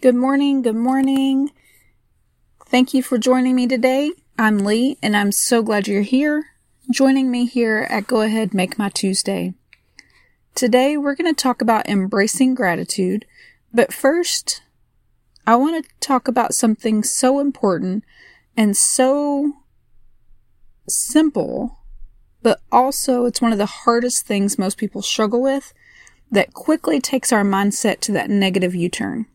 Good morning. Good morning. Thank you for joining me today. I'm Lee, and I'm so glad you're here, joining me here at Go Ahead Make My Tuesday. Today, we're going to talk about embracing gratitude, but first, I want to talk about something so important and so simple, but also it's one of the hardest things most people struggle with that quickly takes our mindset to that negative U turn.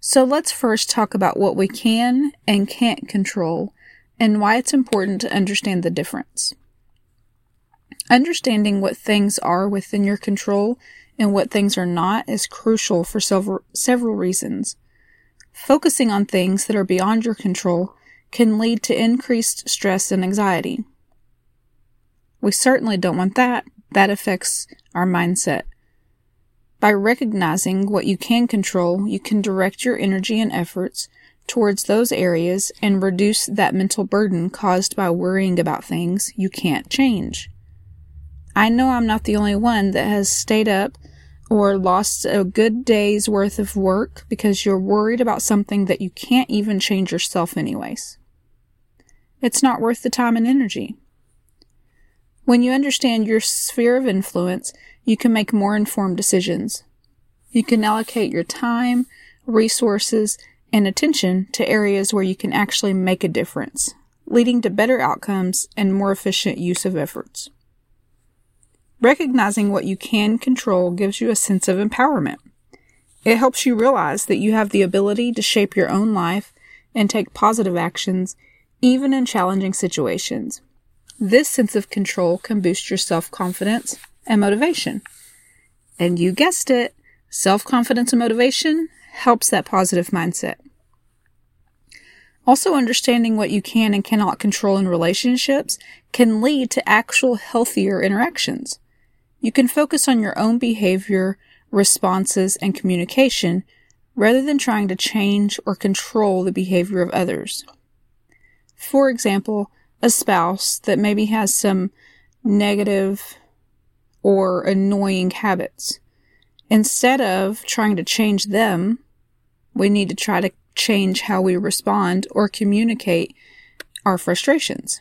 So let's first talk about what we can and can't control and why it's important to understand the difference. Understanding what things are within your control and what things are not is crucial for several, several reasons. Focusing on things that are beyond your control can lead to increased stress and anxiety. We certainly don't want that. That affects our mindset. By recognizing what you can control, you can direct your energy and efforts towards those areas and reduce that mental burden caused by worrying about things you can't change. I know I'm not the only one that has stayed up or lost a good day's worth of work because you're worried about something that you can't even change yourself, anyways. It's not worth the time and energy. When you understand your sphere of influence, you can make more informed decisions. You can allocate your time, resources, and attention to areas where you can actually make a difference, leading to better outcomes and more efficient use of efforts. Recognizing what you can control gives you a sense of empowerment. It helps you realize that you have the ability to shape your own life and take positive actions, even in challenging situations. This sense of control can boost your self confidence and motivation. And you guessed it, self confidence and motivation helps that positive mindset. Also, understanding what you can and cannot control in relationships can lead to actual healthier interactions. You can focus on your own behavior, responses, and communication rather than trying to change or control the behavior of others. For example, a spouse that maybe has some negative or annoying habits. Instead of trying to change them, we need to try to change how we respond or communicate our frustrations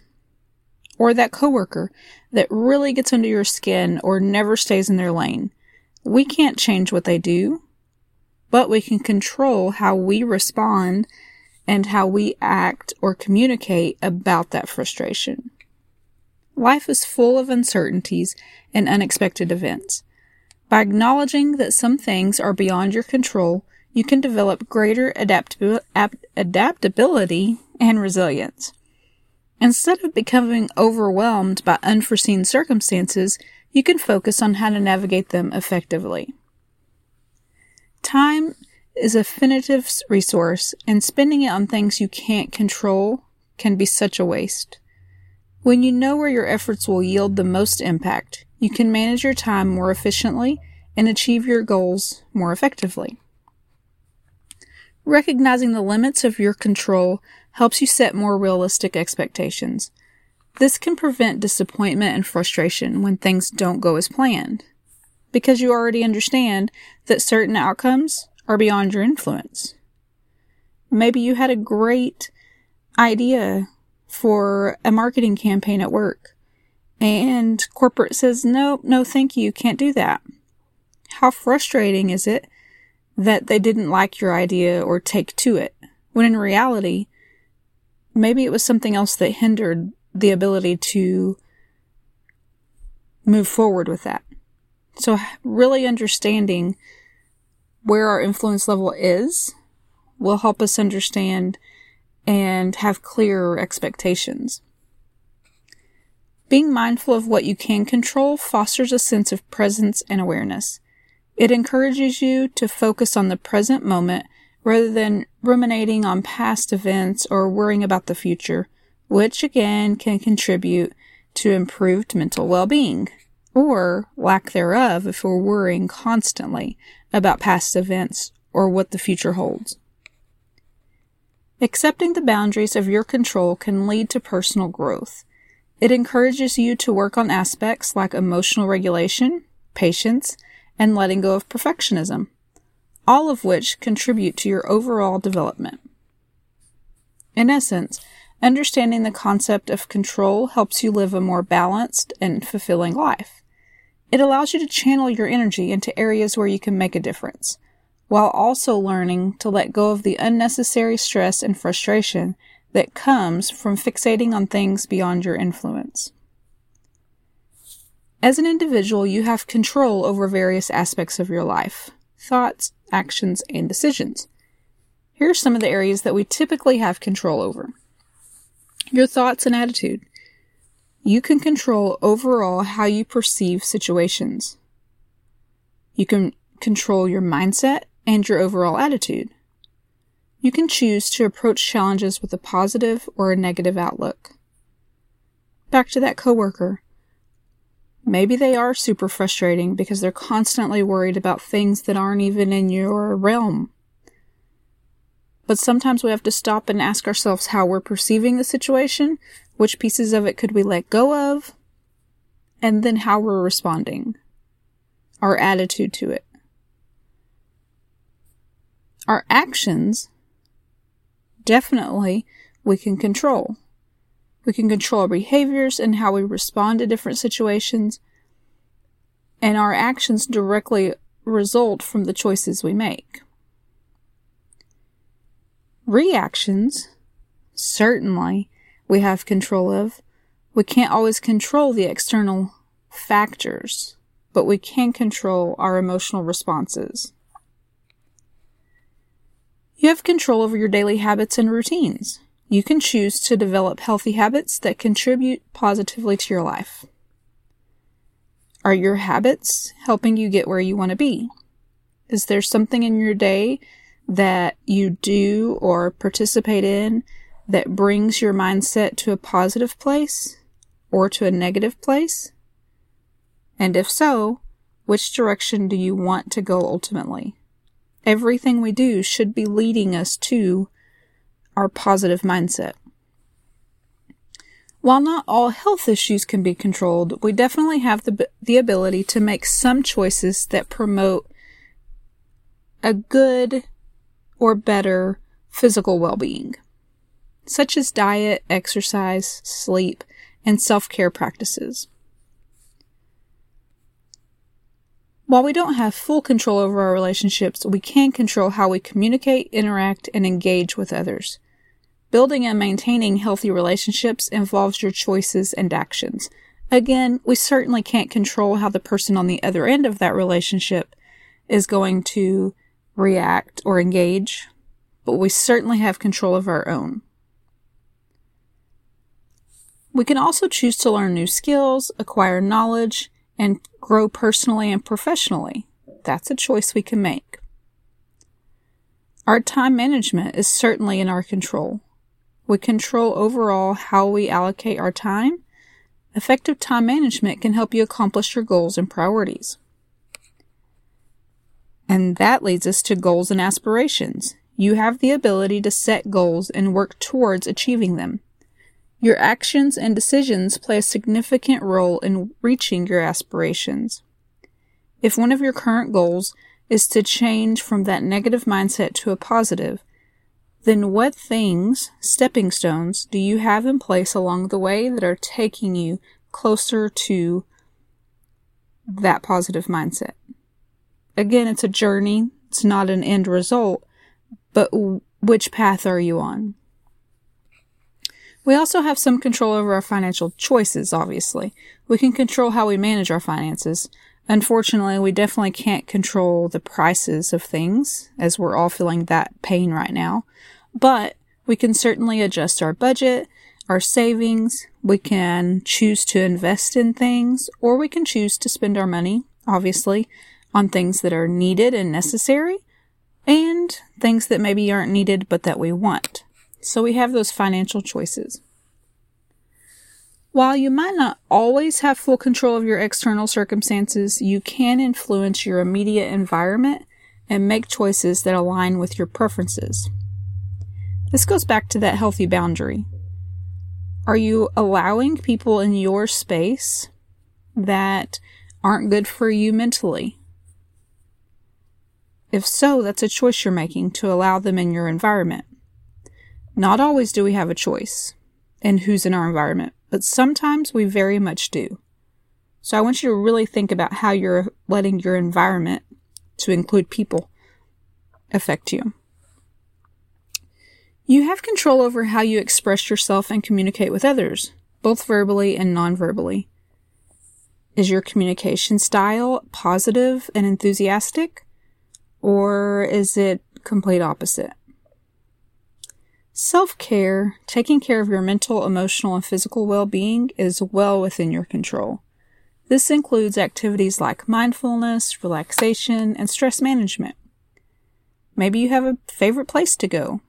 or that coworker that really gets under your skin or never stays in their lane. We can't change what they do, but we can control how we respond and how we act or communicate about that frustration. Life is full of uncertainties and unexpected events. By acknowledging that some things are beyond your control, you can develop greater adaptability and resilience. Instead of becoming overwhelmed by unforeseen circumstances, you can focus on how to navigate them effectively. Time is a finite resource, and spending it on things you can't control can be such a waste. When you know where your efforts will yield the most impact, you can manage your time more efficiently and achieve your goals more effectively. Recognizing the limits of your control helps you set more realistic expectations. This can prevent disappointment and frustration when things don't go as planned, because you already understand that certain outcomes are beyond your influence. Maybe you had a great idea for a marketing campaign at work, and corporate says, no, no, thank you, can't do that. How frustrating is it that they didn't like your idea or take to it, when in reality, maybe it was something else that hindered the ability to move forward with that. So, really understanding where our influence level is will help us understand and have clearer expectations. Being mindful of what you can control fosters a sense of presence and awareness. It encourages you to focus on the present moment rather than ruminating on past events or worrying about the future, which again can contribute to improved mental well being, or lack thereof if we're worrying constantly about past events or what the future holds. Accepting the boundaries of your control can lead to personal growth. It encourages you to work on aspects like emotional regulation, patience, and letting go of perfectionism. all of which contribute to your overall development. In essence, understanding the concept of control helps you live a more balanced and fulfilling life. It allows you to channel your energy into areas where you can make a difference, while also learning to let go of the unnecessary stress and frustration that comes from fixating on things beyond your influence. As an individual, you have control over various aspects of your life thoughts, actions, and decisions. Here are some of the areas that we typically have control over your thoughts and attitude. You can control overall how you perceive situations. You can control your mindset and your overall attitude. You can choose to approach challenges with a positive or a negative outlook. Back to that coworker. Maybe they are super frustrating because they're constantly worried about things that aren't even in your realm. But sometimes we have to stop and ask ourselves how we're perceiving the situation, which pieces of it could we let go of, and then how we're responding, our attitude to it. Our actions, definitely, we can control. We can control our behaviors and how we respond to different situations. And our actions directly result from the choices we make. Reactions, certainly, we have control of. We can't always control the external factors, but we can control our emotional responses. You have control over your daily habits and routines. You can choose to develop healthy habits that contribute positively to your life. Are your habits helping you get where you want to be? Is there something in your day that you do or participate in that brings your mindset to a positive place or to a negative place? And if so, which direction do you want to go ultimately? Everything we do should be leading us to our positive mindset. While not all health issues can be controlled, we definitely have the, the ability to make some choices that promote a good or better physical well being, such as diet, exercise, sleep, and self care practices. While we don't have full control over our relationships, we can control how we communicate, interact, and engage with others. Building and maintaining healthy relationships involves your choices and actions. Again, we certainly can't control how the person on the other end of that relationship is going to react or engage, but we certainly have control of our own. We can also choose to learn new skills, acquire knowledge, and grow personally and professionally. That's a choice we can make. Our time management is certainly in our control. We control overall how we allocate our time. Effective time management can help you accomplish your goals and priorities. And that leads us to goals and aspirations. You have the ability to set goals and work towards achieving them. Your actions and decisions play a significant role in reaching your aspirations. If one of your current goals is to change from that negative mindset to a positive, then what things, stepping stones, do you have in place along the way that are taking you closer to that positive mindset? Again, it's a journey. It's not an end result, but which path are you on? We also have some control over our financial choices, obviously. We can control how we manage our finances. Unfortunately, we definitely can't control the prices of things, as we're all feeling that pain right now. But we can certainly adjust our budget, our savings. We can choose to invest in things, or we can choose to spend our money, obviously, on things that are needed and necessary, and things that maybe aren't needed but that we want. So we have those financial choices. While you might not always have full control of your external circumstances, you can influence your immediate environment and make choices that align with your preferences. This goes back to that healthy boundary. Are you allowing people in your space that aren't good for you mentally? If so, that's a choice you're making to allow them in your environment. Not always do we have a choice in who's in our environment, but sometimes we very much do. So I want you to really think about how you're letting your environment, to include people, affect you. You have control over how you express yourself and communicate with others, both verbally and non-verbally. Is your communication style positive and enthusiastic? Or is it complete opposite? Self care, taking care of your mental, emotional, and physical well being, is well within your control. This includes activities like mindfulness, relaxation, and stress management. Maybe you have a favorite place to go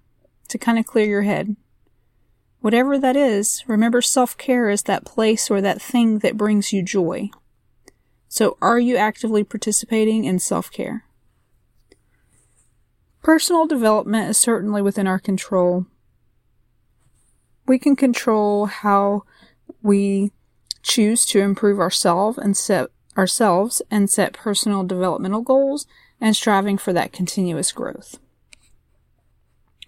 to kind of clear your head. Whatever that is, remember self care is that place or that thing that brings you joy. So, are you actively participating in self care? Personal development is certainly within our control. We can control how we choose to improve ourselves and set ourselves and set personal developmental goals and striving for that continuous growth.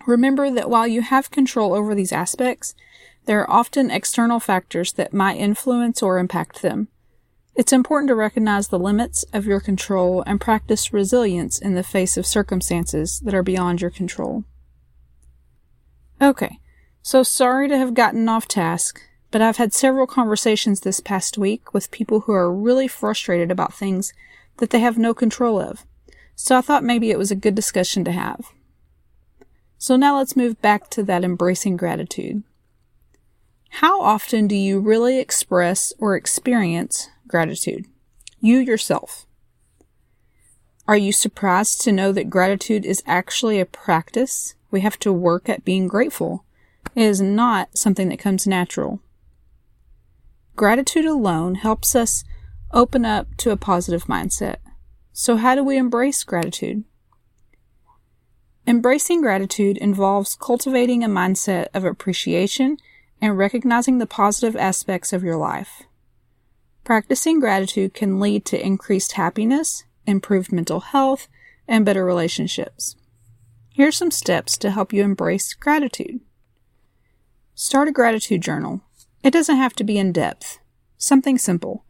Remember that while you have control over these aspects, there are often external factors that might influence or impact them. It's important to recognize the limits of your control and practice resilience in the face of circumstances that are beyond your control. Okay, so sorry to have gotten off task, but I've had several conversations this past week with people who are really frustrated about things that they have no control of. So I thought maybe it was a good discussion to have. So now let's move back to that embracing gratitude. How often do you really express or experience gratitude? You yourself. Are you surprised to know that gratitude is actually a practice? We have to work at being grateful. Is not something that comes natural. Gratitude alone helps us open up to a positive mindset. So, how do we embrace gratitude? Embracing gratitude involves cultivating a mindset of appreciation and recognizing the positive aspects of your life. Practicing gratitude can lead to increased happiness, improved mental health, and better relationships. Here are some steps to help you embrace gratitude. Start a gratitude journal. It doesn't have to be in depth. Something simple.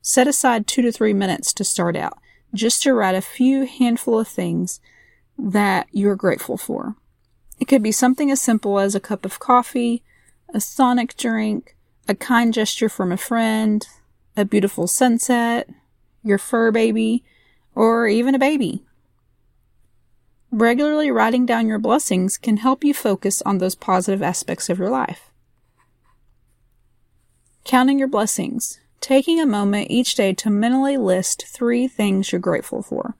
Set aside two to three minutes to start out, just to write a few handful of things that you're grateful for. It could be something as simple as a cup of coffee, a sonic drink, a kind gesture from a friend, a beautiful sunset, your fur baby, or even a baby. Regularly writing down your blessings can help you focus on those positive aspects of your life. Counting your blessings. Taking a moment each day to mentally list three things you're grateful for.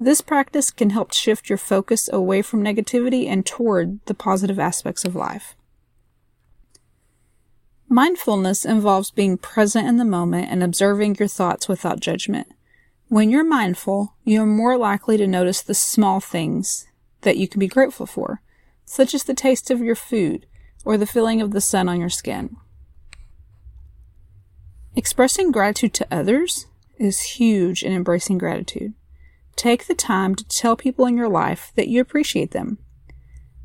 This practice can help shift your focus away from negativity and toward the positive aspects of life. Mindfulness involves being present in the moment and observing your thoughts without judgment. When you're mindful, you're more likely to notice the small things that you can be grateful for, such as the taste of your food or the feeling of the sun on your skin. Expressing gratitude to others is huge in embracing gratitude. Take the time to tell people in your life that you appreciate them.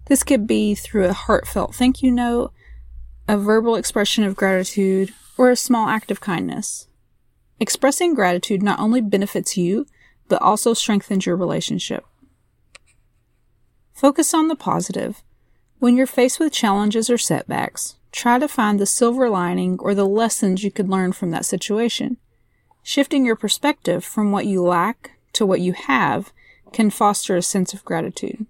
This could be through a heartfelt thank you note, a verbal expression of gratitude, or a small act of kindness. Expressing gratitude not only benefits you, but also strengthens your relationship. Focus on the positive. When you're faced with challenges or setbacks, try to find the silver lining or the lessons you could learn from that situation. Shifting your perspective from what you lack to what you have can foster a sense of gratitude.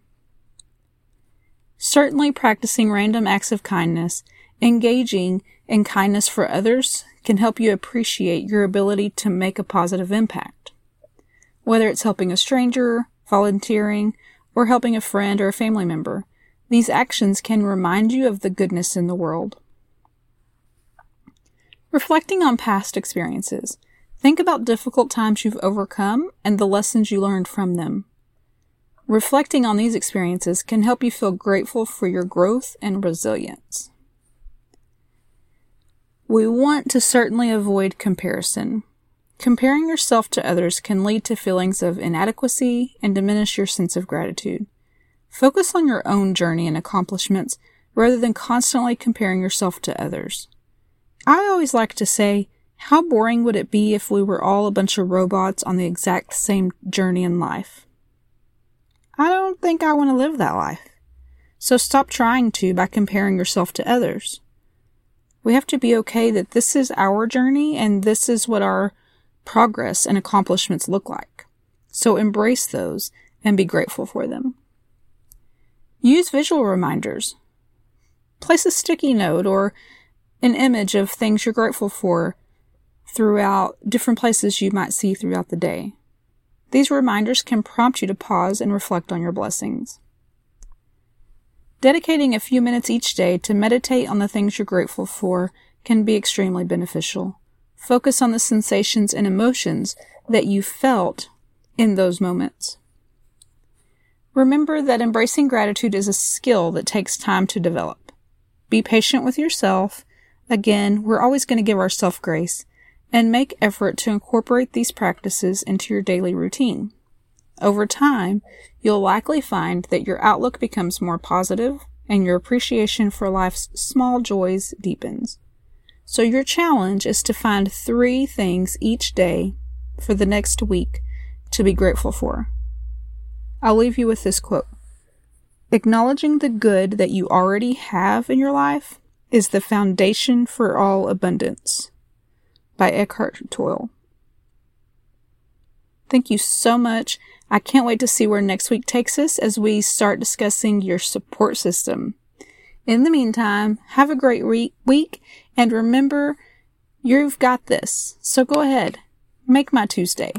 Certainly, practicing random acts of kindness, engaging in kindness for others, can help you appreciate your ability to make a positive impact. Whether it's helping a stranger, volunteering, or helping a friend or a family member, these actions can remind you of the goodness in the world. Reflecting on past experiences, Think about difficult times you've overcome and the lessons you learned from them. Reflecting on these experiences can help you feel grateful for your growth and resilience. We want to certainly avoid comparison. Comparing yourself to others can lead to feelings of inadequacy and diminish your sense of gratitude. Focus on your own journey and accomplishments rather than constantly comparing yourself to others. I always like to say, how boring would it be if we were all a bunch of robots on the exact same journey in life? I don't think I want to live that life. So stop trying to by comparing yourself to others. We have to be okay that this is our journey and this is what our progress and accomplishments look like. So embrace those and be grateful for them. Use visual reminders. Place a sticky note or an image of things you're grateful for throughout different places you might see throughout the day. These reminders can prompt you to pause and reflect on your blessings. Dedicating a few minutes each day to meditate on the things you're grateful for can be extremely beneficial. Focus on the sensations and emotions that you felt in those moments. Remember that embracing gratitude is a skill that takes time to develop. Be patient with yourself. Again, we're always going to give ourselves grace and make effort to incorporate these practices into your daily routine. Over time, you'll likely find that your outlook becomes more positive and your appreciation for life's small joys deepens. So your challenge is to find three things each day for the next week to be grateful for. I'll leave you with this quote. Acknowledging the good that you already have in your life is the foundation for all abundance. By Eckhart Tolle. Thank you so much. I can't wait to see where next week takes us as we start discussing your support system. In the meantime, have a great re- week and remember, you've got this. So go ahead, make my Tuesday.